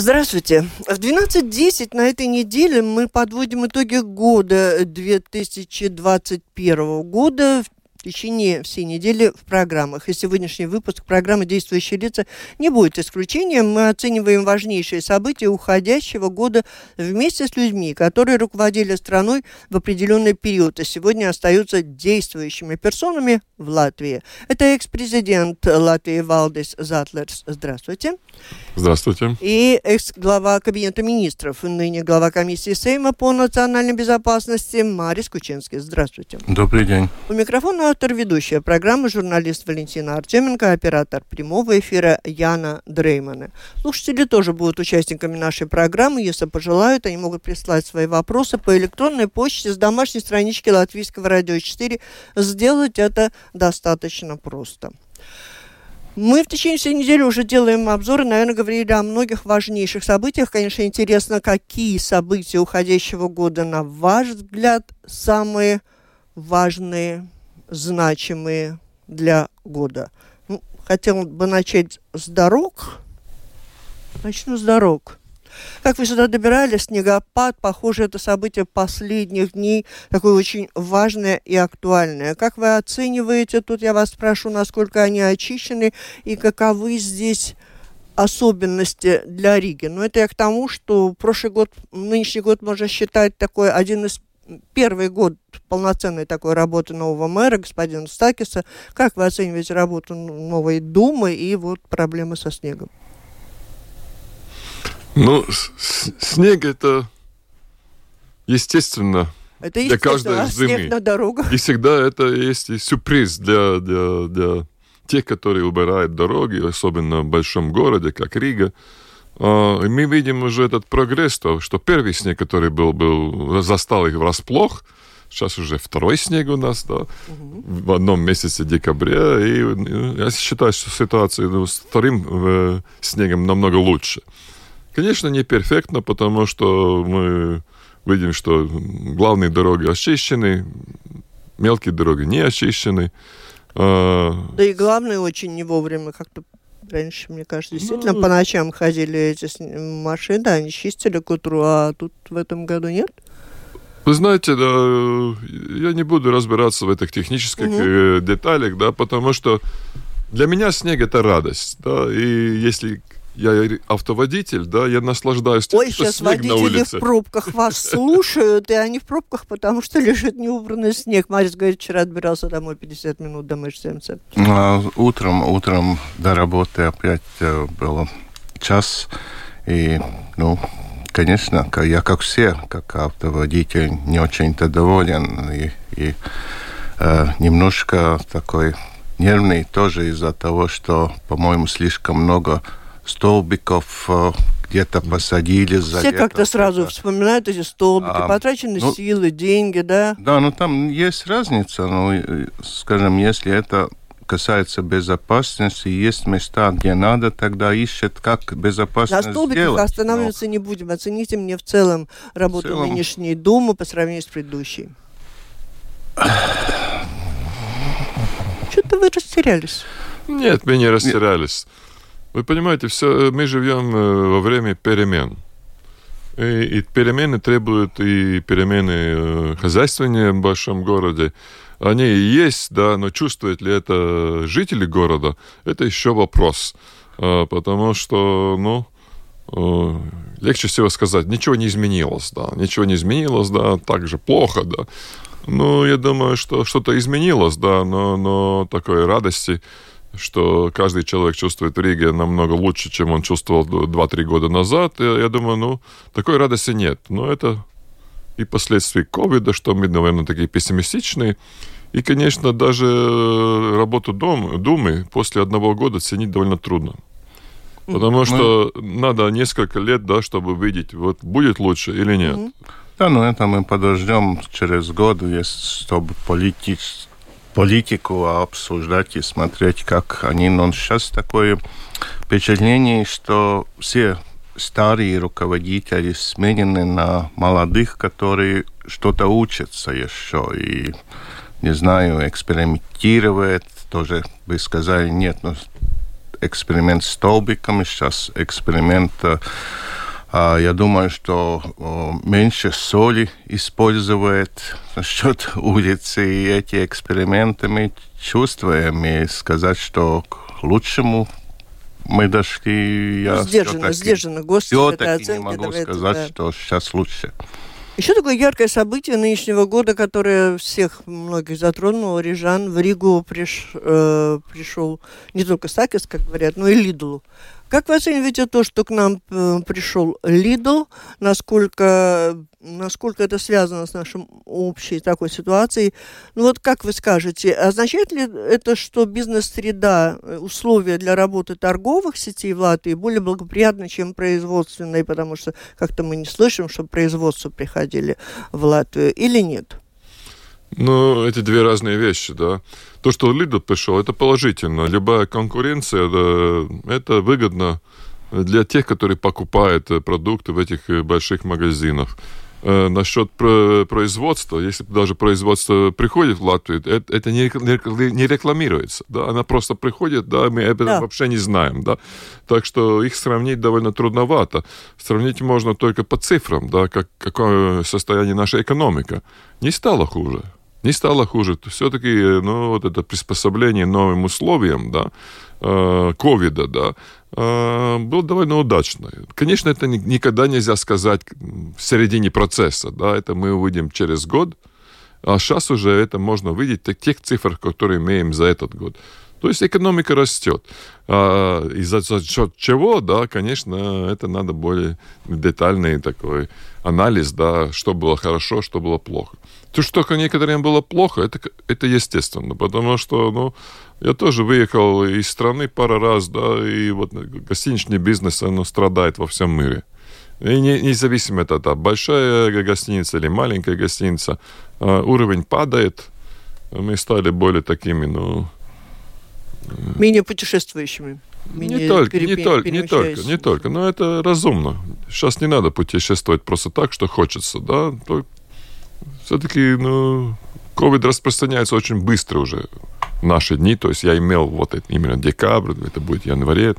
Здравствуйте. В 12.10 на этой неделе мы подводим итоги года 2021 года в течение всей недели в программах. И сегодняшний выпуск программы «Действующие лица» не будет исключением. Мы оцениваем важнейшие события уходящего года вместе с людьми, которые руководили страной в определенный период и сегодня остаются действующими персонами в Латвии. Это экс-президент Латвии Валдис Затлерс. Здравствуйте. Здравствуйте. И экс-глава Кабинета министров, ныне глава комиссии Сейма по национальной безопасности Марис Кученский. Здравствуйте. Добрый день. У микрофона автор ведущая программы журналист Валентина Артеменко, оператор прямого эфира Яна Дреймана. Слушатели тоже будут участниками нашей программы. Если пожелают, они могут прислать свои вопросы по электронной почте с домашней странички Латвийского радио 4. Сделать это достаточно просто. Мы в течение всей недели уже делаем обзоры, наверное, говорили о многих важнейших событиях. Конечно, интересно, какие события уходящего года, на ваш взгляд, самые важные, значимые для года. Ну, хотел бы начать с дорог. Начну с дорог. Как вы сюда добирались, снегопад, похоже, это событие последних дней, такое очень важное и актуальное. Как вы оцениваете, тут я вас спрошу, насколько они очищены и каковы здесь особенности для Риги. Но это я к тому, что прошлый год, нынешний год можно считать такой один из первый год полноценной такой работы нового мэра, господина Стакиса. Как вы оцениваете работу новой Думы и вот проблемы со снегом? Ну, снег это естественно это для каждой а зимы. Снег на дорогах. И всегда это есть и сюрприз для, для, для тех, которые убирают дороги, особенно в большом городе, как Рига. А, мы видим уже этот прогресс, то, что первый снег, который был, был застал их врасплох, Сейчас уже второй снег у нас, да, угу. в одном месяце декабря. И ну, я считаю, что ситуация ну, с вторым э, снегом намного лучше. Конечно, не перфектно, потому что мы видим, что главные дороги очищены, мелкие дороги не очищены. А, да и главное, очень не вовремя как-то Раньше, мне кажется, действительно ну, по ночам ходили эти машины, они чистили к утру, а тут в этом году нет? Вы знаете, да, я не буду разбираться в этих технических угу. деталях, да, потому что для меня снег это радость, да, и если я автоводитель, да, я наслаждаюсь тем, Ой, что сейчас снег водители на улице. в пробках вас слушают, и они в пробках, потому что лежит неубранный снег. Марис говорит, вчера отбирался домой 50 минут, домой 70. А, утром, утром до работы опять э, было час, и, ну, конечно, я как все, как автоводитель, не очень-то доволен, и, и э, немножко такой нервный тоже из-за того, что, по-моему, слишком много столбиков э, где-то посадили. Все как-то сразу вспоминают эти столбики, а, потрачены ну, силы, деньги, да? Да, ну там есть разница. Ну, скажем, если это касается безопасности, есть места, где надо, тогда ищет, как безопасно На столбиках сделать. останавливаться Но... не будем. Оцените мне в целом работу в целом... нынешней Думы по сравнению с предыдущей. Что-то вы растерялись. Нет, мы не растерялись. Нет. Вы понимаете, все, мы живем э, во время перемен. И, и перемены требуют и перемены э, хозяйствования в большом городе. Они есть, да, но чувствуют ли это жители города, это еще вопрос. А, потому что, ну, э, легче всего сказать, ничего не изменилось, да, ничего не изменилось, да, так же плохо, да. Ну, я думаю, что что-то изменилось, да, но, но такой радости что каждый человек чувствует в Риге намного лучше, чем он чувствовал 2-3 года назад. Я, я думаю, ну, такой радости нет. Но это и последствия ковида, что мы, наверное, такие пессимистичные. И, конечно, даже работу Дом, Думы после одного года ценить довольно трудно. Потому что надо несколько лет, да, чтобы видеть, вот будет лучше или нет. Да, ну это мы подождем через год, если, чтобы политич, политику обсуждать и смотреть, как они. Но сейчас такое впечатление, что все старые руководители сменены на молодых, которые что-то учатся еще и, не знаю, экспериментируют. Тоже вы сказали, нет, но эксперимент с столбиками, сейчас эксперимент а, я думаю, что меньше соли использует насчет улицы, и эти эксперименты мы чувствуем, и сказать, что к лучшему мы дошли. Я сдержанно, сдержанно. Господи, все-таки не могу давайте, сказать, да. что сейчас лучше. Еще такое яркое событие нынешнего года, которое всех многих затронуло. Рижан в Ригу приш, э, пришел не только Сакис, как говорят, но и Lidl. Как вы оцениваете то, что к нам э, пришел Lidl? Насколько, насколько это связано с нашей общей такой ситуацией? Ну вот как вы скажете, означает ли это, что бизнес-среда, э, условия для работы торговых сетей в Латвии более благоприятны, чем производственные, потому что как-то мы не слышим, что производство приходили в Латвию или нет? Ну, эти две разные вещи, да. То, что Lidl пришел, это положительно. Любая конкуренция, да, это выгодно для тех, которые покупают э, продукты в этих э, больших магазинах. Э, насчет производства, если даже производство приходит в Латвию, это, это не, рекламируется, да, она просто приходит, да, мы об этом да. вообще не знаем, да, так что их сравнить довольно трудновато. Сравнить можно только по цифрам, да, как, какое состояние нашей экономики. Не стало хуже не стало хуже. Все-таки, ну, вот это приспособление новым условиям, да, э, ковида, да, э, было довольно удачно. Конечно, это никогда нельзя сказать в середине процесса, да, это мы увидим через год, а сейчас уже это можно увидеть в тех цифрах, которые имеем за этот год. То есть экономика растет. А, и за, счет чего, да, конечно, это надо более детальный такой анализ, да, что было хорошо, что было плохо. То, что некоторым было плохо, это, это естественно, потому что, ну, я тоже выехал из страны пару раз, да, и вот гостиничный бизнес, оно страдает во всем мире. И не, независимо от этого, большая гостиница или маленькая гостиница, а, уровень падает, мы стали более такими, ну... Менее путешествующими. Менее не только, не только, не только, не только, но это разумно. Сейчас не надо путешествовать просто так, что хочется, да, все-таки, ну, COVID распространяется очень быстро уже в наши дни. То есть я имел вот это, именно декабрь, это будет январе.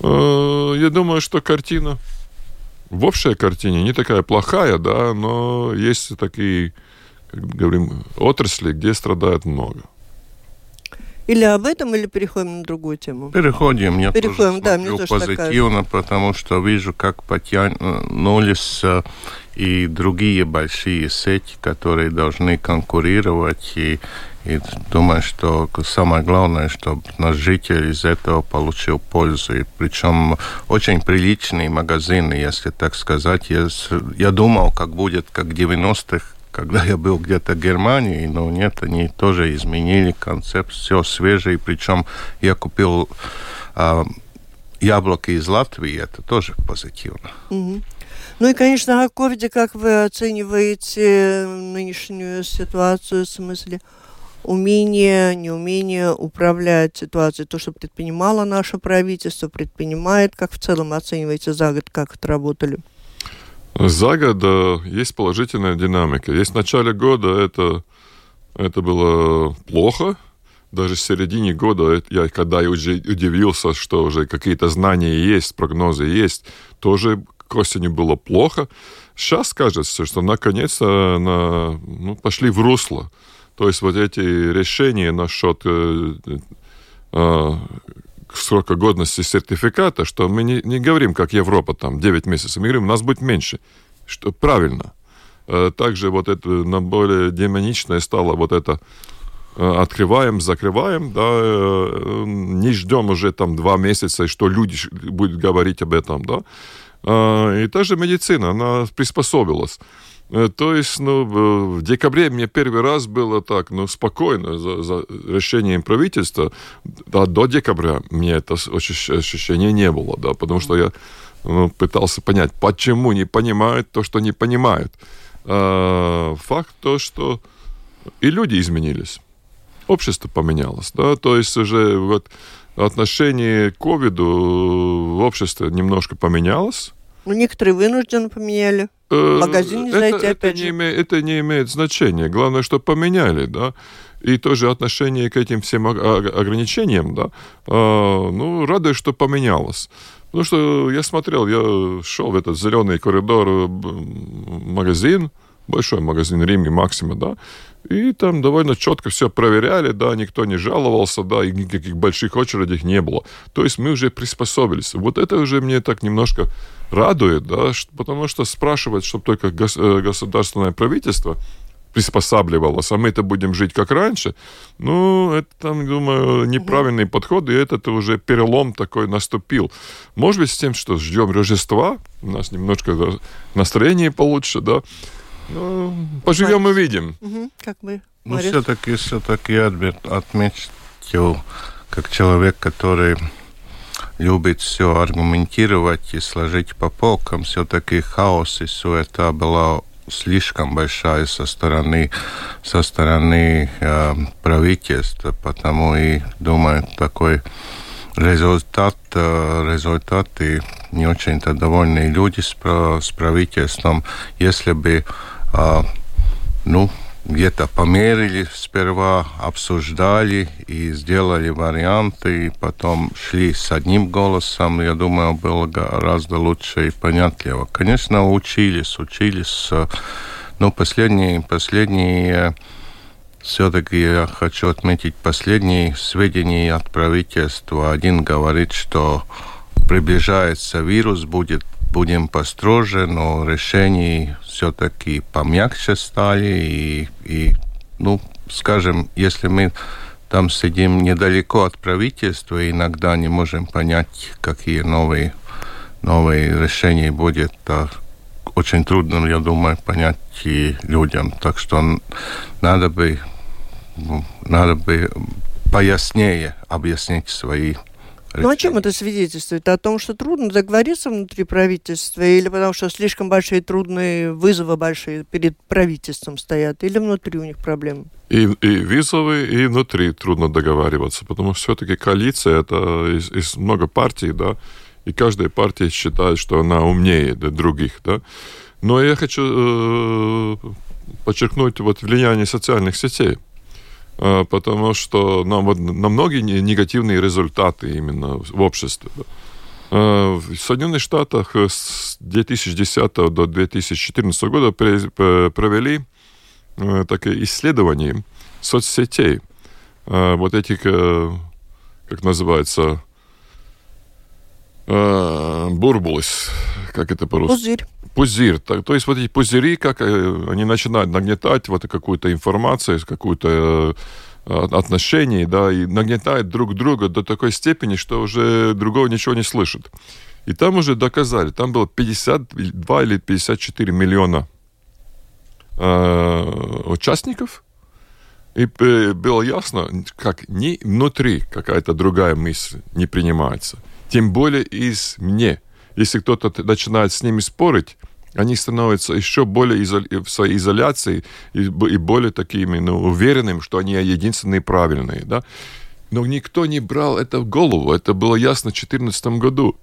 Э, я думаю, что картина в общей картине не такая плохая, да, но есть такие, как говорим, отрасли, где страдает много. Или об этом, или переходим на другую тему? Переходим. Я переходим, тоже да, мне тоже позитивно, такая. потому что вижу, как потянулись и другие большие сети, которые должны конкурировать. И, и думаю, что самое главное, чтобы наш житель из этого получил пользу. И причем очень приличные магазины, если так сказать. Я, я думал, как будет, как в 90-х, когда я был где-то в Германии, но нет, они тоже изменили концепт, все свежее, причем я купил а, яблоки из Латвии, это тоже позитивно. Mm-hmm. Ну и, конечно, ковиде, как вы оцениваете нынешнюю ситуацию в смысле умение, неумение управлять ситуацией, то, что предпринимало наше правительство, предпринимает, как в целом оцениваете за год, как отработали? За год да, есть положительная динамика. Есть в начале года это, это было плохо, даже в середине года, я когда я уже удивился, что уже какие-то знания есть, прогнозы есть, тоже к осени было плохо. Сейчас кажется, что наконец-то на, ну, пошли в русло. То есть вот эти решения насчет э, э, срока годности сертификата, что мы не, не говорим, как Европа, там, 9 месяцев, мы говорим, у нас будет меньше. Что правильно. Э, также вот это на более демоничное стало вот это э, открываем, закрываем, да, э, не ждем уже там два месяца, что люди будут говорить об этом, да. И та же медицина, она приспособилась. Э, то есть, ну, в декабре мне первый раз было так, ну, спокойно за, за решением правительства. Да, до декабря мне это ощущение не было, да, потому что я ну, пытался понять, почему не понимают то, что не понимают. А, факт то, что и люди изменились, общество поменялось, да, то есть уже вот отношение к ковиду в обществе немножко поменялось. Ну, некоторые вынужденно поменяли. Э, магазин не зайти, это, опять это же. Не имеет, это не имеет значения. Главное, что поменяли, да. И тоже отношение к этим всем ограничениям, да, а, ну, радует, что поменялось. Потому что я смотрел, я шел в этот зеленый коридор, магазин, большой магазин Риме Максима, да, и там довольно четко все проверяли, да, никто не жаловался, да, и никаких больших очередей не было. То есть мы уже приспособились. Вот это уже мне так немножко радует, да, потому что спрашивать, чтобы только э, государственное правительство приспосабливалось, а мы-то будем жить как раньше, ну, это, там, думаю, неправильный угу. подход, и этот уже перелом такой наступил. Может быть, с тем, что ждем Рождества, у нас немножко настроение получше, да, ну, поживем и видим. Угу, как мы. Ну, все-таки, все-таки я отметил, как человек, который любит все аргументировать и сложить по полкам, все-таки хаос и суета была слишком большая со стороны, со стороны э, правительства, потому и думаю, такой результат, э, результаты не очень-то довольные люди с, с правительством, если бы ну, где-то померили сперва, обсуждали и сделали варианты, и потом шли с одним голосом, я думаю, было гораздо лучше и понятливо. Конечно, учились, учились, но последние, последние все-таки я хочу отметить последние сведения от правительства. Один говорит, что приближается вирус, будет будем построже, но решений все-таки помягче стали. И, и, ну, скажем, если мы там сидим недалеко от правительства, иногда не можем понять, какие новые, новые решения будет. А очень трудно, я думаю, понять и людям. Так что надо бы, ну, надо бы пояснее объяснить свои ну, о чем это свидетельствует? О том, что трудно договориться внутри правительства, или потому что слишком большие трудные вызовы большие перед правительством стоят, или внутри у них проблемы? И, и визовые, и внутри трудно договариваться, потому что все-таки коалиция это из, из много партий, да, и каждая партия считает, что она умнее других, да. Но я хочу э, подчеркнуть вот влияние социальных сетей. А, потому что нам вот, на многие негативные результаты именно в обществе. А, в Соединенных Штатах с 2010 до 2014 года провели э, такое исследование соцсетей. Вот этих, э, как называется, бурбулис, как это по-русски? Пузырь пузырь. То, то есть вот эти пузыри, как э, они начинают нагнетать вот какую-то информацию, какую-то э, отношений, да, и нагнетают друг друга до такой степени, что уже другого ничего не слышит. И там уже доказали, там было 52 или 54 миллиона э, участников, и э, было ясно, как ни внутри какая-то другая мысль не принимается, тем более из мне. Если кто-то начинает с ними спорить, они становятся еще более изоли... в своей изоляции и, и более такими ну, уверенными, что они единственные правильные. Да? Но никто не брал это в голову. Это было ясно в 2014 году.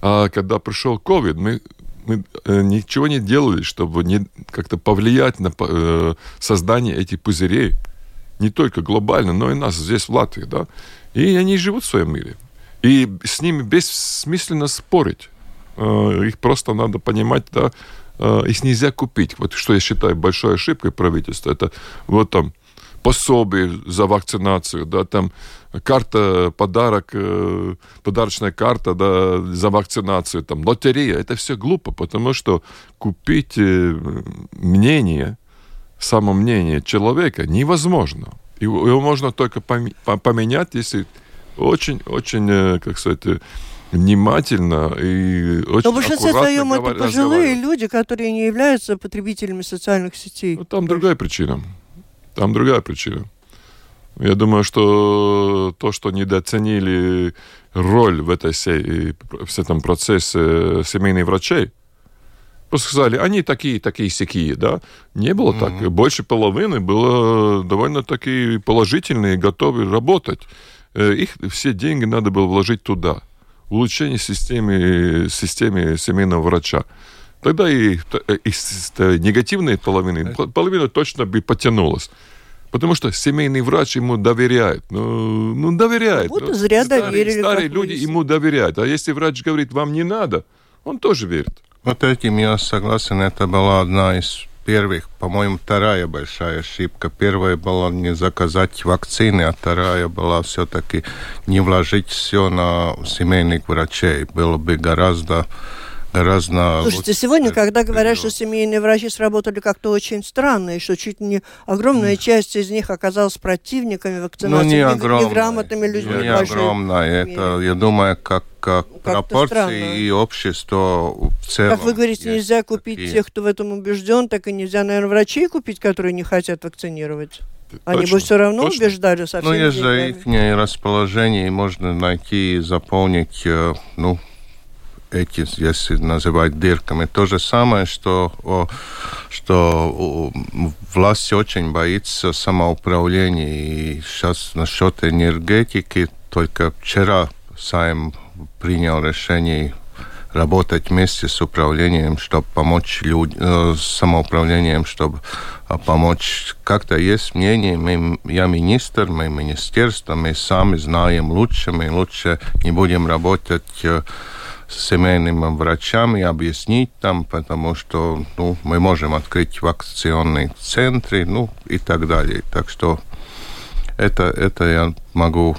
А когда пришел COVID, мы, мы э, ничего не делали, чтобы не, как-то повлиять на э, создание этих пузырей. Не только глобально, но и нас здесь, в Латвии. Да? И они живут в своем мире. И с ними бессмысленно спорить. Э, их просто надо понимать, да, э, их нельзя купить. Вот что я считаю большой ошибкой правительства, это вот там пособие за вакцинацию, да, там карта, подарок, э, подарочная карта да, за вакцинацию, там, лотерея. Это все глупо, потому что купить мнение, самомнение человека невозможно. Его можно только поменять, если очень-очень, как сказать, внимательно и очень Но в большинстве своем это пожилые люди, которые не являются потребителями социальных сетей. Ну, там другая причина. Там другая причина. Я думаю, что то, что недооценили роль в, этой всей, в этом процессе семейных врачей, просто сказали, они такие, такие, сякие, да? Не было так. Больше половины было довольно-таки положительные, готовы работать. Э, Их все деньги надо было вложить туда. Улучшение системы, системы семейного врача. Тогда и, т- и с с негативной половины, пол- половина точно бы потянулась. Потому что семейный врач ему доверяет. Ну, ну доверяет. Вот Ну, зря старые- доверили, Старые люди выяснилось. ему доверяют. А если врач говорит, вам не надо, он тоже верит. Вот этим я согласен. Это была одна из первых, по-моему, вторая большая ошибка. Первая была не заказать вакцины, а вторая была все-таки не вложить все на семейных врачей. Было бы гораздо гораздо Слушайте, сегодня, когда говорят, что семейные врачи сработали как-то очень странно, и что чуть не огромная часть из них оказалась противниками Ну, вакцинации, не не- огромная. неграмотными людьми. Не огромная. Это, я думаю, как, как Ну, пропорции странно. и общество в целом. Как вы говорите, нельзя купить такие. тех, кто в этом убежден, так и нельзя, наверное, врачей купить, которые не хотят вакцинировать. Они Точно, бы все равно точно. убеждали со Ну, всеми же деньгами. их расположение, и можно найти и заполнить, э, ну, эти, если называть дырками. То же самое, что, что власть очень боится самоуправления. И сейчас насчет энергетики, только вчера Сайм принял решение работать вместе с управлением, чтобы помочь людям, самоуправлением, чтобы помочь. Как-то есть мнение, мы, я министр, мы министерство, мы сами знаем лучше, мы лучше не будем работать э, с семейными врачами, объяснить там, потому что ну, мы можем открыть вакцинационные центры, ну и так далее. Так что это, это я могу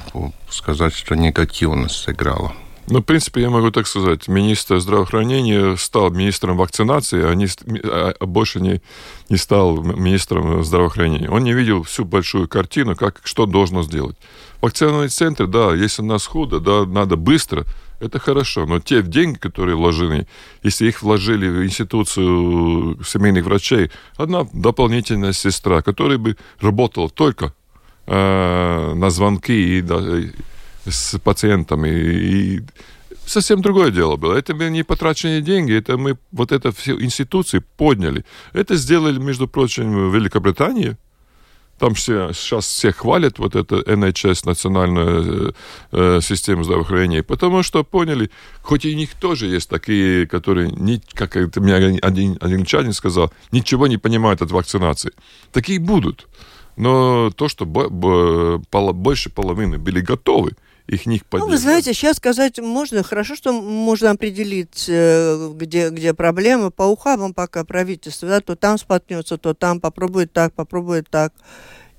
сказать, что негативно сыграло. Ну, в принципе, я могу так сказать. Министр здравоохранения стал министром вакцинации, а, не, а- а больше не, не стал министром здравоохранения. Он не видел всю большую картину, как, что должно сделать. Вакцинальный центр, да, если у нас худо, да, надо быстро, это хорошо. Но те деньги, которые вложены, если их вложили в институцию семейных врачей, одна дополнительная сестра, которая бы работала только э, на звонки и, да, и с пациентами. И совсем другое дело было. Это были не потраченные деньги, это мы вот это все институции подняли. Это сделали, между прочим, в Великобритании. Там все, сейчас все хвалят вот это NHS, национальную э, систему здравоохранения, потому что поняли, хоть и у них тоже есть такие, которые, не, как это мне один, англичанин сказал, ничего не понимают от вакцинации. Такие будут. Но то, что больше половины были готовы, их них Ну, поддержать. вы знаете, сейчас сказать можно, хорошо, что можно определить, э, где, где проблемы. По ухабам пока правительство, да, то там споткнется, то там попробует так, попробует так.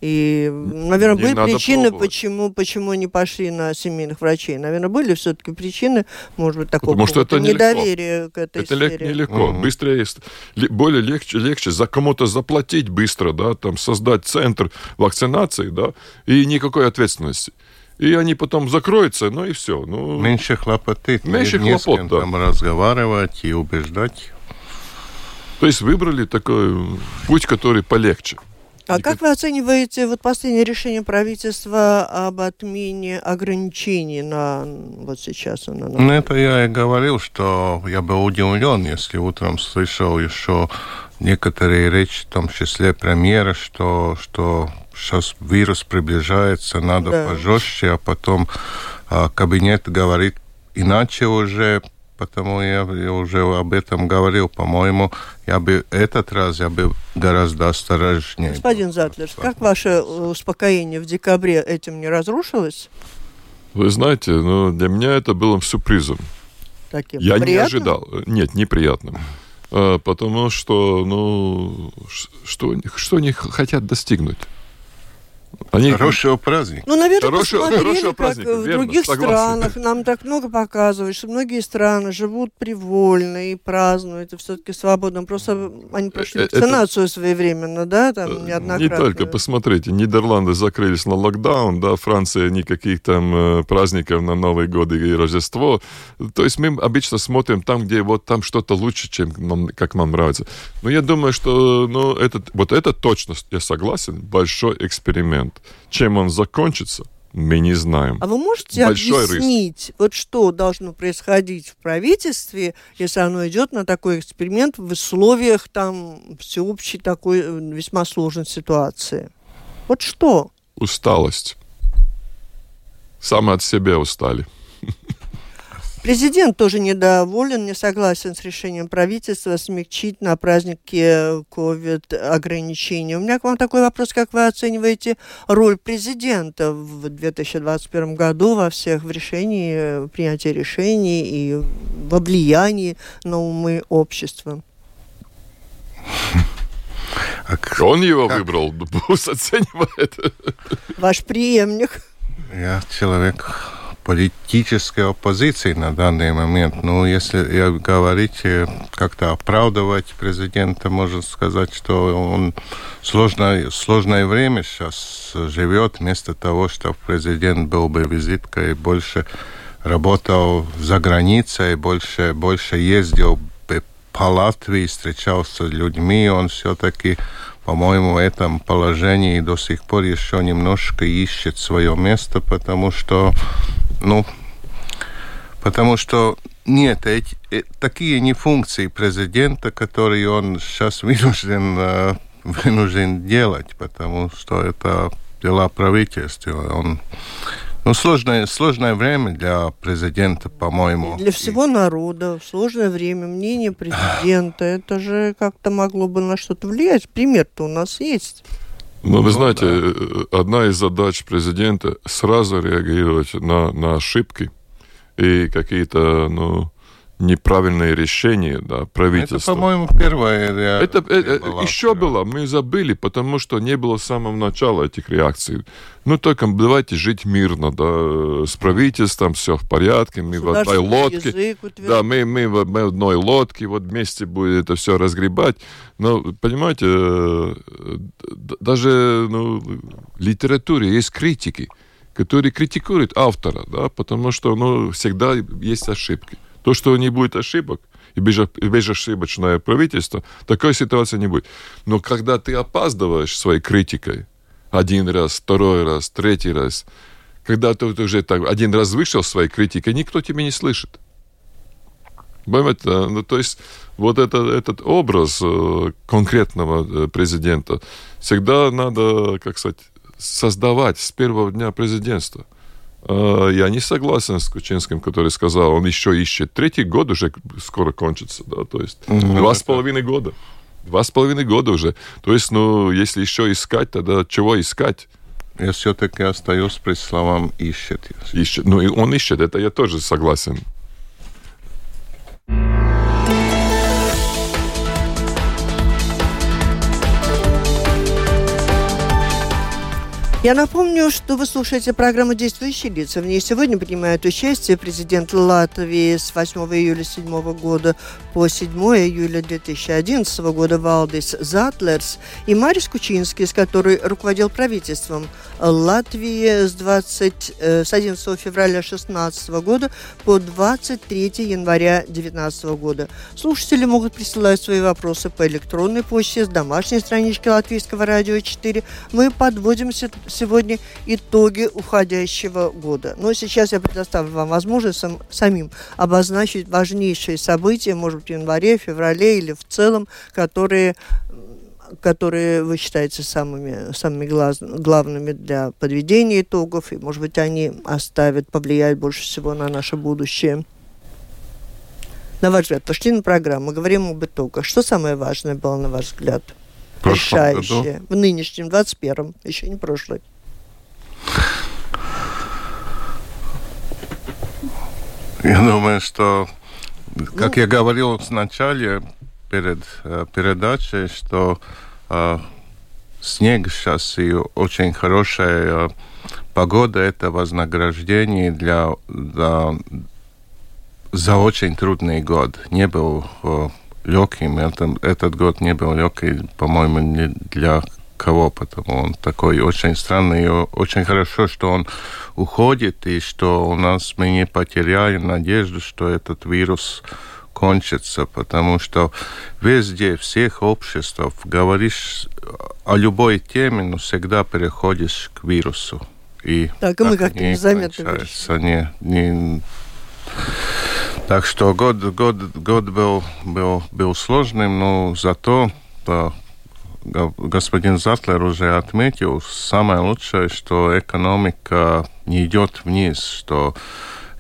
И, наверное, Не были причины, пробовать. почему, почему не пошли на семейных врачей. Наверное, были все-таки причины, может быть, такого Потому что это нелегко. недоверия к этой Это сфере. нелегко. Мгм. Быстрее, с- ле- более легче, легче за кому-то заплатить быстро, да, там создать центр вакцинации, да, и никакой ответственности. И они потом закроются, ну и все. Ну, Меньше хлопоты. Меньше не с хлопот, кем да. там разговаривать и убеждать. То есть выбрали такой путь, который полегче. А как вы оцениваете вот последнее решение правительства об отмене ограничений на вот сейчас? На- Ну, это я и говорил, что я был удивлен, если утром слышал еще некоторые речи, в том числе премьера, что, что сейчас вирус приближается, надо Да. пожестче, а потом а, кабинет говорит иначе уже, потому я, я уже об этом говорил, по-моему, я бы этот раз я бы гораздо осторожнее. Господин. Затлер, как ваше э, успокоение в декабре этим не разрушилось? Вы знаете, ну, для меня это было сюрпризом. Таким Я не приятным? ожидал. Нет, неприятным. А, Потому что, ну, что, что они хотят достигнуть? Они... Хорошего праздника. Ну, наверное, Хорошего- посмотрели, хорошего как праздника, в верно, других согласен. странах. Нам так много показывают, что многие страны живут привольно и празднуют, и все-таки свободно. Просто они прошли Э, это- вакцинацию своевременно, да, там Э, неоднократно. Не только, посмотрите, Нидерланды закрылись на локдаун, да, Франция никаких там э, праздников на Новый год и Рождество. То есть мы обычно смотрим там, где вот там что-то лучше, чем нам, как нам нравится. Но я думаю, что ну, этот, вот это точно, я согласен, большой эксперимент. Чем он закончится, мы не знаем. А вы можете Большой риск. объяснить, вот что должно происходить в правительстве, если оно идет на такой эксперимент в условиях там всеобщей такой э, весьма сложной ситуации? Вот что? Усталость. Сами от себя устали. Президент тоже недоволен, не согласен с решением правительства смягчить на празднике COVID ограничения. У меня к вам такой вопрос, как вы оцениваете роль президента в 2021 году во всех в решении, принятии решений и во влиянии на умы общества? А Он его Как? выбрал, пусть оценивает. Ваш преемник. Я человек политической оппозиции на данный момент. Ну, если говорить, э, как-то оправдывать президента, можно сказать, что он сложное, сложное время сейчас живет, вместо того, чтобы президент был бы визиткой, больше работал за границей, больше, больше ездил бы по Латвии, встречался с людьми, он все-таки по-моему, этом положении до сих пор еще немножко ищет свое место, потому что, ну, потому что нет, эти, э, такие не функции президента, которые он сейчас вынужден, э, вынужден делать, потому что это дела правительства. Он, ну, сложное, сложное время для президента, по-моему. Для всего народа в сложное время мнение президента, это же как-то могло бы на что-то влиять. Пример-то у нас есть. Но вы Ну, знаете, да. э, одна из задач президента сразу реагировать на, на ошибки и какие-то ну, неправильные решения да, Это, правительства. по-моему, первая реакция Это, э, э, была. еще было, мы забыли, потому что не было с самого начала этих реакций. Ну, только давайте жить мирно, да, с правительством все в порядке, мы в одной лодке. язык. Да, мы, мы, в, мы в одной лодке, вот вместе будет это все разгребать. Но, понимаете, э, даже ну, в литературе есть критики, которые критикуют автора, да, потому что ну, всегда есть ошибки. То, что не будет ошибок, и безо- и безошибочное правительство, такой ситуации не будет. Но когда ты опаздываешь своей критикой, один раз, второй раз, третий раз, когда ты уже так один раз вышел своей критикой, никто тебя не слышит. Понимаете, ну, то есть вот это, этот образ э, конкретного э, президента всегда надо, как сказать, создавать с первого дня президентства. Э, я не согласен с Кучинским, который сказал, он еще ищет. Третий год уже скоро кончится, да, то есть Ну, два с половиной года. Два с половиной года уже. То есть, ну, если еще искать, тогда чего искать? Я все-таки остаюсь при словам ищет. Ищет. Ну, и он ищет, это я тоже согласен. Я напомню, что вы слушаете программу «Действующие лица». В ней сегодня принимают участие президент Латвии с 8 июля 2007 года по 7 июля 2011 года Валдис Затлерс и Марис Кучинский, с который руководил правительством Латвии с, 20, э, с 11 февраля 2016 года по 23 января 2019 года. Слушатели могут присылать свои вопросы по электронной почте с домашней странички Латвийского радио 4. Мы подводим се- сегодня итоги уходящего года. Но сейчас я предоставлю вам возможность сам- самим обозначить важнейшие события, может быть, в январе, феврале или в целом, которые которые вы считаете самыми, самыми глаз- главными для подведения итогов, и, может быть, они оставят, повлияют больше всего на наше будущее. На ваш взгляд, пошли на программу, говорим об итогах. Что самое важное было, на ваш взгляд? В прошлом году? Решающее. В нынешнем, 21-м, еще не прошлый. Я думаю, что, как я говорил в начале перед э, передачей, что э, снег сейчас и очень хорошая погода – это вознаграждение для, для за очень трудный год. Не был легким. Это, этот год не был легкий, по-моему, не для кого, потому он такой очень странный. И очень хорошо, что он уходит, и что у нас мы не потеряем надежду, что этот вирус кончится, потому что везде, всех обществах говоришь о любой теме, но всегда переходишь к вирусу. И так, и мы как-то незаметно не, не, так что год, год, год был, был, был сложным, но зато господин Затлер уже отметил, самое лучшее, что экономика не идет вниз, что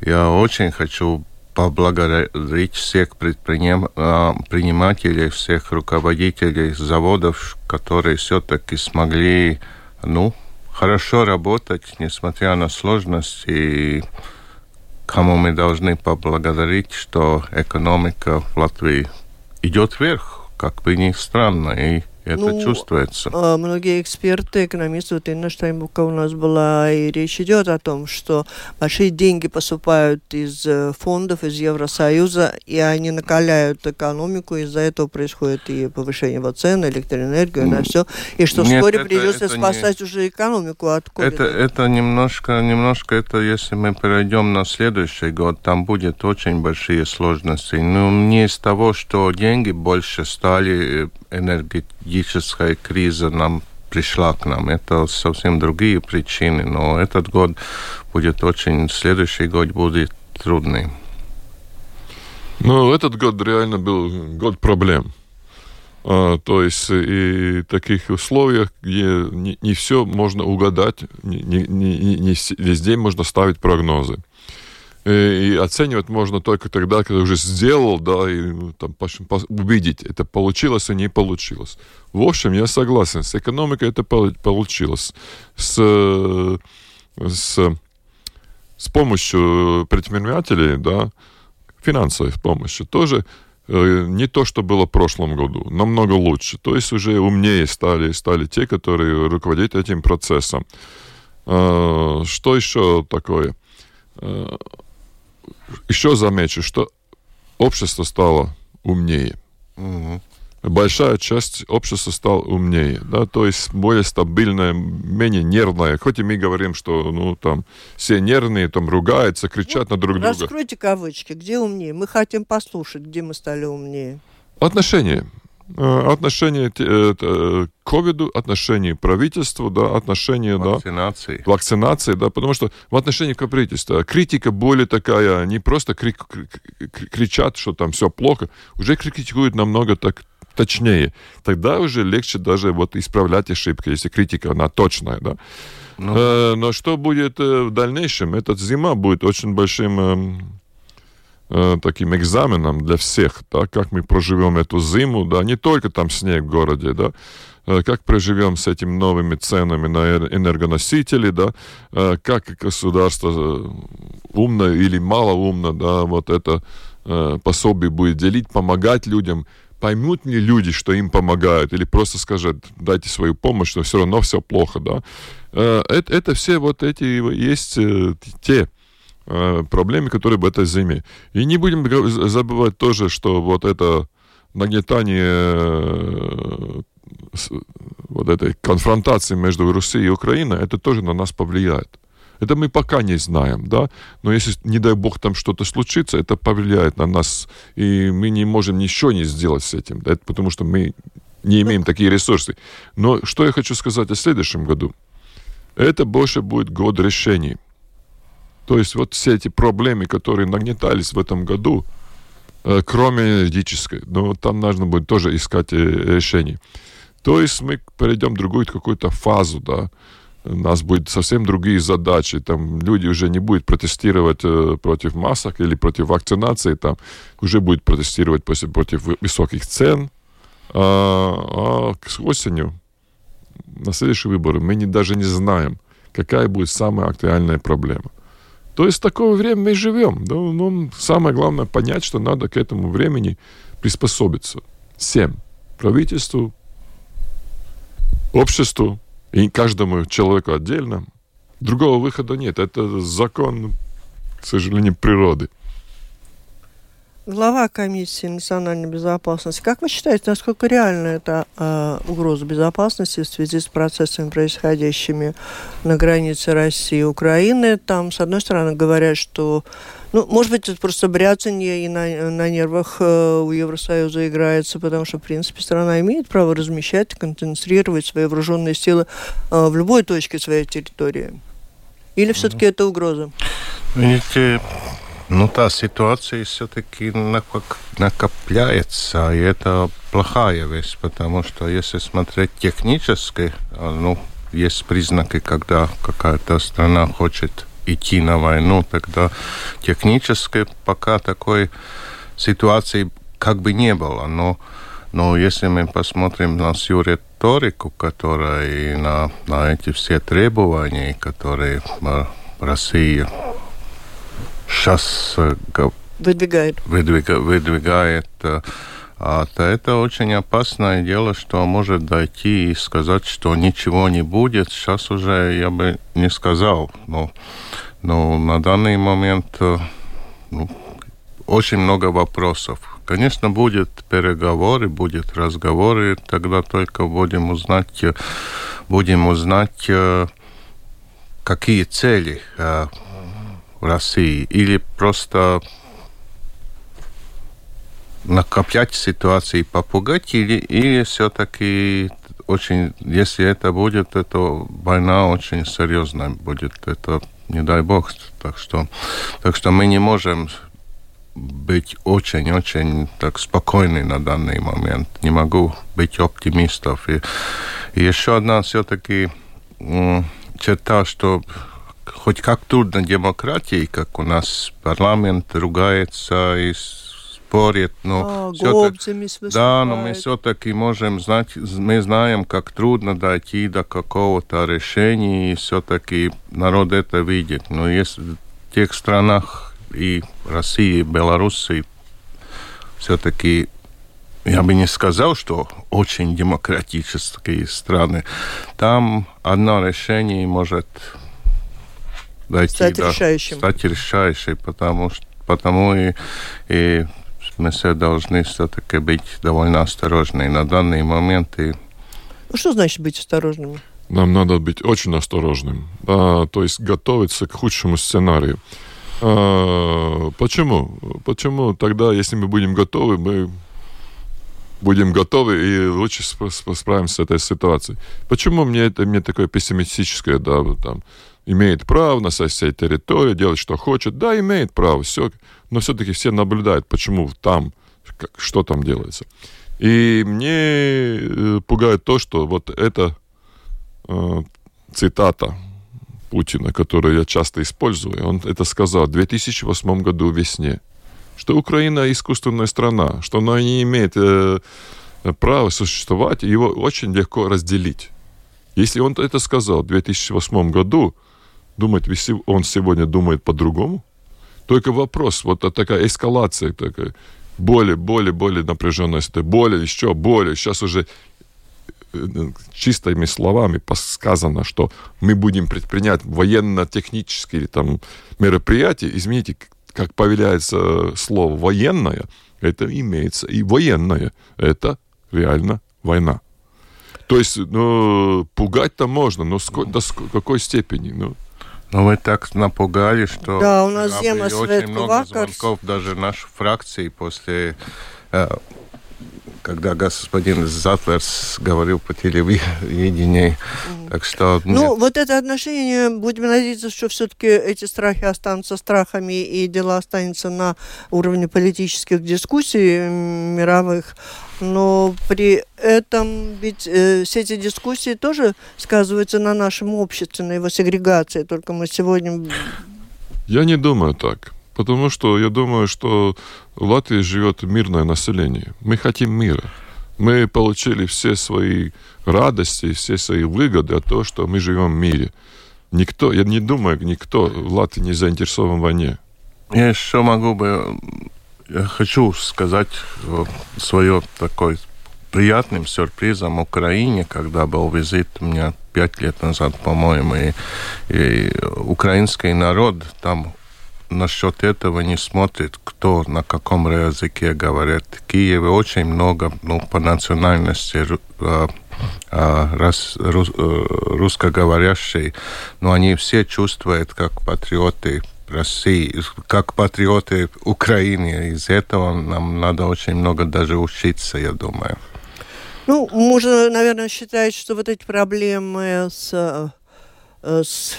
я очень хочу поблагодарить всех предпринимателей, всех руководителей заводов, которые все-таки смогли, ну, хорошо работать, несмотря на сложности. И кому мы должны поблагодарить, что экономика в Латвии идет вверх, как бы ни странно. И это ну, чувствуется. А, многие эксперты, экономисты, вот Инна Штайнбука у нас была, и речь идет о том, что большие деньги поступают из э, фондов, из Евросоюза, и они накаляют экономику, из-за этого происходит и повышение вот цен, электроэнергию, на все, и что Нет, вскоре это, придется это спасать не... уже экономику от ковида. Это, это немножко, немножко, это если мы перейдем на следующий год, там будет очень большие сложности. Но ну, не из того, что деньги больше стали э, энергетическая криза нам пришла к нам. Это совсем другие причины, но этот год будет очень, следующий год будет трудный. Ну, этот год реально был год проблем. А, то есть и таких условиях, где не, не все можно угадать, не, не, не, не везде можно ставить прогнозы. Э, и оценивать можно только тогда, когда уже сделал, да, и ну, там, увидеть, это получилось и не получилось. В общем, я согласен, с экономикой это получилось. С, с, с помощью предпринимателей, да, финансовой помощи тоже э, не то, что было в прошлом году, намного лучше. То есть уже умнее стали, стали те, которые руководят этим процессом. Э, что еще такое? Еще замечу, что общество стало умнее. Угу. Большая часть общества стала умнее, да, то есть более стабильная, менее нервная. Хоть и мы говорим, что, ну, там, все нервные, там, ругаются, кричат вот, на друг друга. Раскройте кавычки, где умнее? Мы хотим послушать, где мы стали умнее. Отношения. Э, отношение э, к ковиду, отношение к правительству, да, отношение, вакцинации. да, вакцинации, да, потому что в отношении к правительству критика более такая, не просто крик, кричат, что там все плохо, уже критикуют намного так точнее. Тогда уже легче даже вот исправлять ошибки, если критика, она точная, да. Ну. Э, но что будет в дальнейшем? Эта зима будет очень большим эм, Э, таким экзаменом для всех, да, как мы проживем эту зиму, да, не только там снег в городе, да, э, как проживем с этими новыми ценами на энергоносители, да, э, как государство умно или малоумно, да, вот это пособие будет делить, помогать людям, поймут ли люди, что им помогают, или просто скажут, дайте свою помощь, но все равно все плохо, да. Это, это все вот эти есть те проблеме, которые в этой зиме. И не будем забывать тоже, что вот это нагнетание э, вот этой конфронтации между Россией и Украиной, это тоже на нас повлияет. Это мы пока не знаем, да, но если, не дай бог, там что-то случится, это повлияет на нас, и мы не можем ничего не сделать с этим, да, потому что мы не имеем такие ресурсы. Но что я хочу сказать о следующем году? Это больше будет год решений. То есть вот все эти проблемы, которые нагнетались в этом году, э, кроме энергетической, ну, там нужно будет тоже искать э, решение. То есть мы перейдем в другую какую-то фазу, да, у нас будут совсем другие задачи. Там люди уже не будут протестировать э, против масок или против вакцинации, там уже будут протестировать против, против высоких цен. А, а к осенью, на следующие выборы, мы не, даже не знаем, какая будет самая актуальная проблема. То есть такое время мы живем. Да? Ну, самое главное понять, что надо к этому времени приспособиться. Всем. Правительству, обществу и каждому человеку отдельно. Другого выхода нет. Это закон, к сожалению, природы. Глава комиссии национальной безопасности. Как вы считаете, насколько реальна эта э, угроза безопасности в связи с процессами, происходящими на границе России и Украины? Там, с одной стороны, говорят, что, ну, может быть, это просто бряцанье и на, на нервах э, у Евросоюза играется, потому что, в принципе, страна имеет право размещать, концентрировать свои вооруженные силы э, в любой точке своей территории. Или все-таки это угроза? Видите, ну, та ситуация все-таки накопляется, и это плохая вещь, потому что если смотреть технически, ну, есть признаки, когда какая-то страна хочет идти на войну, тогда технически пока такой ситуации как бы не было. Но, но если мы посмотрим на всю риторику, которая и на, на эти все требования, которые Россия сейчас э, выдвигает, выдвига, выдвигает то это очень опасное дело, что может дойти и сказать, что ничего не будет. Сейчас уже я бы не сказал. Но, но на данный момент ну, очень много вопросов. Конечно, будет переговоры, будет разговоры, тогда только будем узнать, будем узнать, какие цели России, или просто накоплять ситуации, попугать, или, или все-таки очень, если это будет, это война очень серьезная будет. Это не дай бог. Так что, так что мы не можем быть очень-очень так спокойны на данный момент. Не могу быть оптимистом. И, и еще одна все-таки черта, что хоть как трудно демократии, как у нас парламент ругается и спорит, но а, все да, но мы все-таки можем знать, мы знаем, как трудно дойти до какого-то решения, и все-таки народ это видит. Но если в тех странах и России, и Белоруссии все-таки я бы не сказал, что очень демократические страны. Там одно решение может дойти, стать да, решающим. Стать решающей, потому, что, потому и, и мы все должны все-таки быть довольно осторожны на данный момент. И... Ну, что значит быть осторожными? Нам надо быть очень осторожным, а, то есть готовиться к худшему сценарию. А, почему? Почему тогда, если мы будем готовы, мы будем готовы и лучше справимся с этой ситуацией. Почему мне это мне такое пессимистическое, да, там, имеет право на своей территории, делать, что хочет. Да, имеет право, все. Но все-таки все наблюдают, почему там, как, что там делается. И мне э, пугает то, что вот эта э, цитата Путина, которую я часто использую, он это сказал в 2008 году весне, что Украина искусственная страна, что она не имеет э, права существовать, его очень легко разделить. Если он это сказал в 2008 году, думать, он сегодня думает по-другому. Только вопрос, вот такая эскалация, такая, более, более, более напряженная, более, еще более. Сейчас уже э, чистыми словами сказано, что мы будем предпринять военно-технические там, мероприятия. Извините, как повеляется слово «военное», это имеется и военное. Это реально война. То есть, ну, пугать-то можно, но сколько, до какой степени? Ну, ну, вы так напугали, что... Да, у нас Зема очень много звонков даже нашей фракции после... Когда господин Затлерс говорил по телевидению. Так что... Ну, вот это отношение, будем надеяться, что все-таки эти страхи останутся страхами, и дело останется на уровне политических дискуссий мировых. Но при этом ведь э, все эти дискуссии тоже сказываются на нашем обществе, на его сегрегации, только мы сегодня... Я не думаю так, потому что я думаю, что в Латвии живет мирное население. Мы хотим мира. Мы получили все свои радости, все свои выгоды от того, что мы живем в мире. Никто, я не думаю, никто в Латвии не заинтересован в войне. Я еще могу бы я хочу сказать свое такое приятным сюрпризом Украине, когда был визит у меня пять лет назад, по-моему, и, и украинский народ там насчет этого не смотрит, кто на каком языке говорит. В Киеве очень много ну, по национальности э, э, рас, рус, э, русскоговорящие, но они все чувствуют как патриоты России, как патриоты Украины. Из этого нам надо очень много даже учиться, я думаю. Ну, можно, наверное, считать, что вот эти проблемы с, с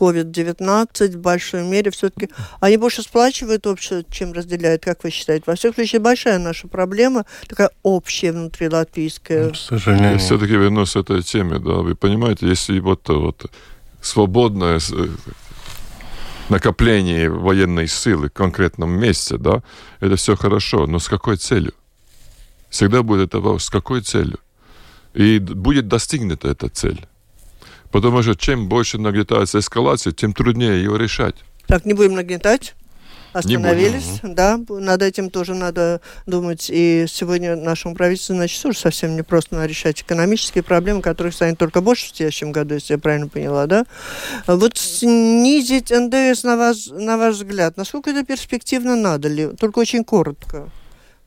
COVID-19 в большой мере все-таки, они больше сплачивают общество, чем разделяют, как вы считаете? Во всяком случае, большая наша проблема, такая общая внутри латвийская. К сожалению. Я все-таки вернусь к этой теме, да, вы понимаете, если вот, вот свободное э, накопление военной силы в конкретном месте, да, это все хорошо, но с какой целью? Всегда будет это вопрос, с какой целью? И будет достигнута эта цель. Потому что чем больше нагнетается эскалация, тем труднее ее решать. Так, не будем нагнетать. Остановились, да, над этим тоже надо думать. И сегодня нашему правительству, значит, тоже совсем не просто решать экономические проблемы, которых станет только больше в следующем году, если я правильно поняла, да? Вот снизить НДС, на, вас, на ваш взгляд, насколько это перспективно надо ли? Только очень коротко.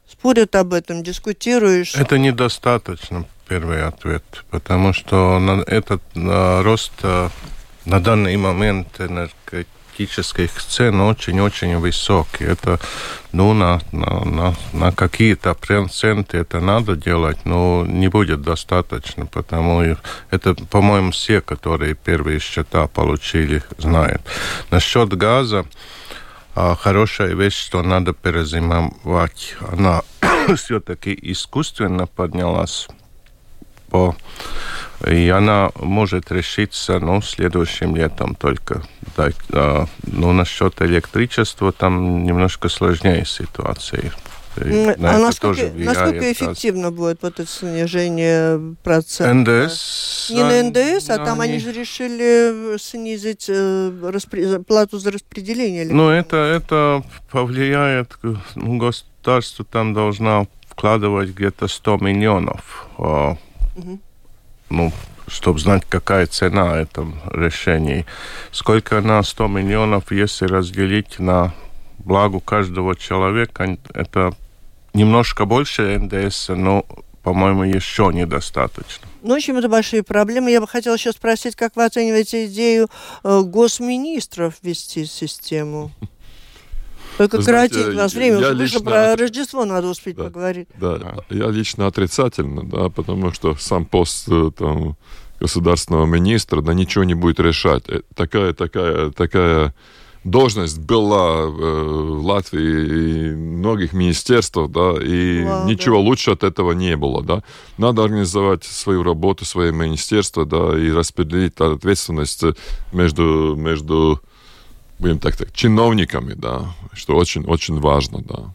Спорят об этом, дискутируешь. Это недостаточно, первый ответ, потому что на этот на рост э, на данный момент энергетических цен очень-очень высокий. Это ну, на, на, на, на какие-то проценты это надо делать, но не будет достаточно, потому это, по-моему, все, которые первые счета получили, знают. Насчет газа, а, хорошая вещь, что надо перезимовать. Она все-таки искусственно поднялась по и она может решиться ну, следующим летом только. Да, а, ну, насчет электричества там немножко сложнее ситуация. И а насколько, насколько эффективно раз. будет вот это снижение процента? НДС? Не на НДС, а, там они... они же решили снизить э, распри... плату за распределение. Ну, это, это повлияет, ну, государство там должна вкладывать где-то 100 миллионов а, угу. ну, чтобы знать, какая цена этом решении. Сколько на 100 миллионов, если разделить на благо каждого человека, это немножко больше НДС, но, по-моему, еще недостаточно. Ну, в общем, это большие проблемы. Я бы хотела сейчас спросить, как вы оцениваете идею э, госминистров ввести систему? Только знаете, нас время, уже лично... про Рождество надо успеть да, поговорить. Да, я лично отрицательно, да, потому что сам пост э, там, государственного министра, да, ничего не будет решать. Э, такая, такая, такая должность была э, в Латвии и многих министерствах, да, и Ладно. ничего лучше от этого не было, да. Надо организовать свою работу, свое министерство, да, и распределить ответственность между, между будем так сказать, чиновниками, да, что очень-очень важно, да.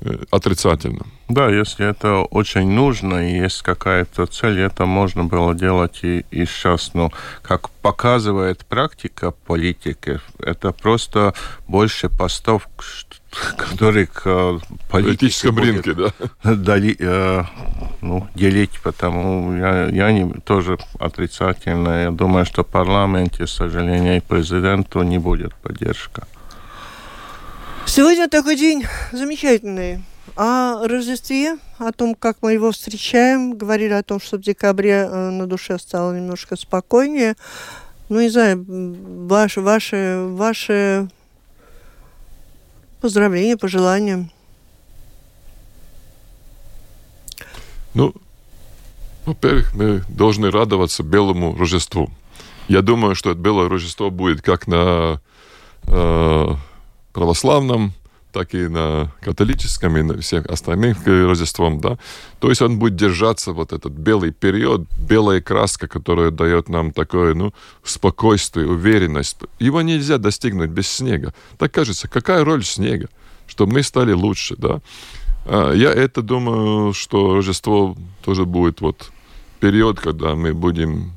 Э, отрицательно. Да, если это очень нужно и есть какая-то цель, это можно было делать и, и сейчас. Но как показывает практика политики, это просто больше постов, которые к э, политическом рынке, да? Дали, э, ну, делить, потому я, я не, тоже отрицательно. Я думаю, что в парламенте, к сожалению, и президенту не будет поддержка. Сегодня такой день замечательный. О Рождестве, о том, как мы его встречаем, говорили о том, что в декабре э, на душе стало немножко спокойнее. Ну, не знаю, ваши, ваши, ваши поздравления, пожелания. Ну, во-первых, мы должны радоваться белому Рождеству. Я думаю, что это белое Рождество будет как на э, православном, так и на католическом, и на всех остальных Рождеством, да. То есть он будет держаться, вот этот белый период, белая краска, которая дает нам такое, ну, спокойствие, уверенность. Его нельзя достигнуть без снега. Так кажется, какая роль снега? Чтобы мы стали лучше, да. А, я это думаю, что Рождество тоже будет вот период, когда мы будем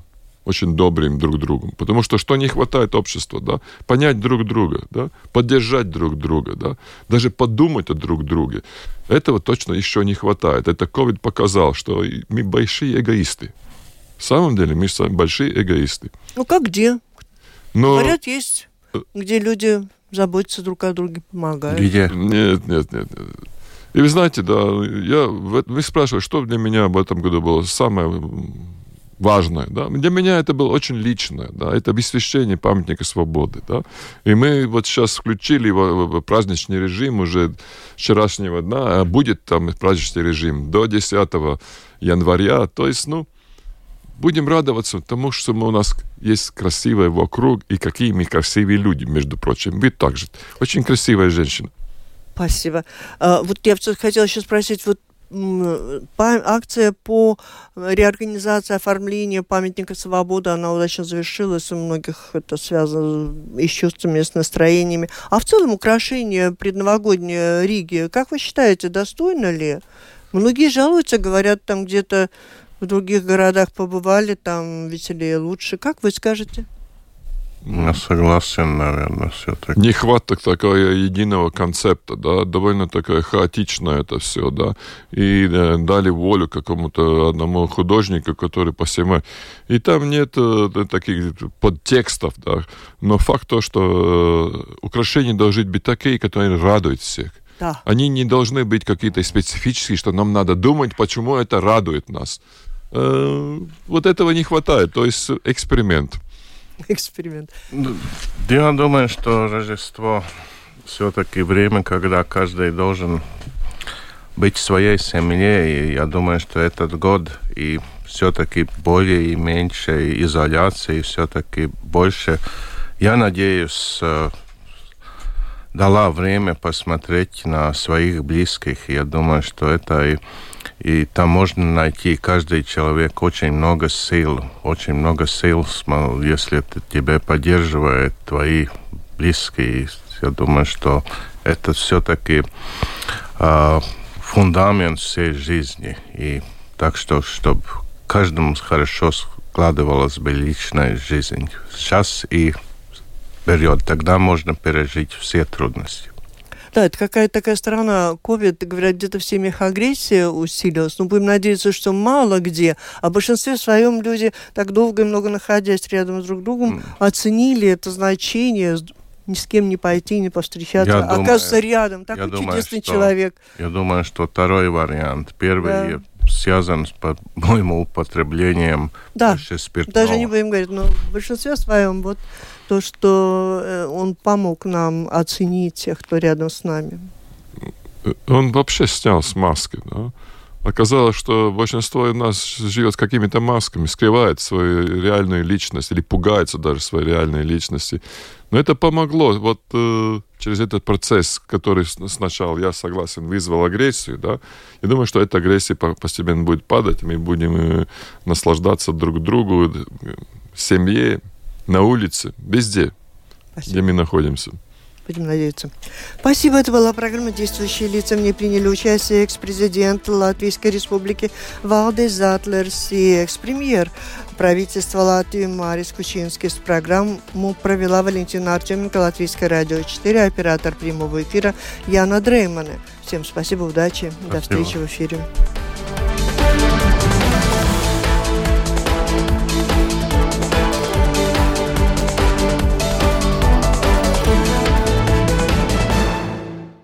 очень добрым друг другу. Потому что что не хватает обществу, да? Понять друг друга, да? Поддержать друг друга, да? Даже подумать о друг друге. Этого точно еще не хватает. Это COVID показал, что мы большие эгоисты. В самом деле мы сами большие эгоисты. Ну как где? Но... Говорят, есть, где люди заботятся друг о друге, помогают. Где? Нет, нет, нет. И вы знаете, да, я, вы спрашивали, что для меня в этом году было самое важное. Да? Для меня это было очень личное. Да? Это обесвящение памятника свободы. Да? И мы вот сейчас включили в праздничный режим уже вчерашнего дня, а будет там праздничный режим до 10 января. То есть, ну, будем радоваться тому, что мы, у нас есть красивые вокруг, и какие мы красивые люди, между прочим. Вы также. Очень красивая женщина. Спасибо. А, вот я хотела еще спросить, вот акция по реорганизации оформления памятника свободы, она удачно завершилась, у многих это связано и с чувствами, с настроениями. А в целом украшение предновогоднее Риги, как вы считаете, достойно ли? Многие жалуются, говорят, там где-то в других городах побывали, там веселее лучше. Как вы скажете? Я согласен, наверное, все-таки. Не хватает такого единого концепта, да, довольно такое хаотично это все, да, и э, дали волю какому-то одному художнику, который поснимает. И там нет э, таких подтекстов, да, но факт то, что э, украшения должны быть такие, которые радуют всех. Да. Они не должны быть какие-то специфические, что нам надо думать, почему это радует нас. Э, вот этого не хватает, то есть эксперимент. эксперимент. Ну, я думаю, что Рождество все-таки время, когда каждый должен быть в своей семье. И я думаю, что этот год и все-таки более и меньше изоляции, все-таки больше, я надеюсь, э, дала время посмотреть на своих близких. Я думаю, что это и и там можно найти каждый человек очень много сил, очень много сил, если это тебя поддерживает твои близкие. Я думаю, что это все-таки э, фундамент всей жизни. И так что, чтобы каждому хорошо складывалась бы личная жизнь. Сейчас и вперед, тогда можно пережить все трудности. Да, это какая-то такая сторона COVID, говорят, где-то в семьях агрессия усилилась. Но будем надеяться, что мало где. А в большинстве своем люди, так долго и много находясь рядом с друг другом, оценили это значение, ни с кем не пойти, не повстречаться. Я Оказывается, думаю, рядом. Такой я чудесный что, человек. Я думаю, что второй вариант. Первый да. связан с моим употреблением да, спиртного. Даже не будем говорить, но в большинстве своем вот то, что э, он помог нам оценить тех, кто рядом с нами. Он вообще снял с маски, да? Оказалось, что большинство из нас живет с какими-то масками, скрывает свою реальную личность или пугается даже своей реальной личности. Но это помогло. Вот э, через этот процесс, который сначала, я согласен, вызвал агрессию, да, я думаю, что эта агрессия постепенно будет падать, мы будем э, наслаждаться друг другу, семье, на улице, везде, Спасибо. где мы находимся. Будем надеяться. Спасибо. Это была программа «Действующие лица». В ней приняли участие экс-президент Латвийской Республики Валдес Затлерс и экс-премьер правительства Латвии Марис Кучинский. С программу провела Валентина Артеменко, Латвийское радио 4, оператор прямого эфира Яна Дреймана. Всем спасибо, удачи, спасибо. до встречи в эфире.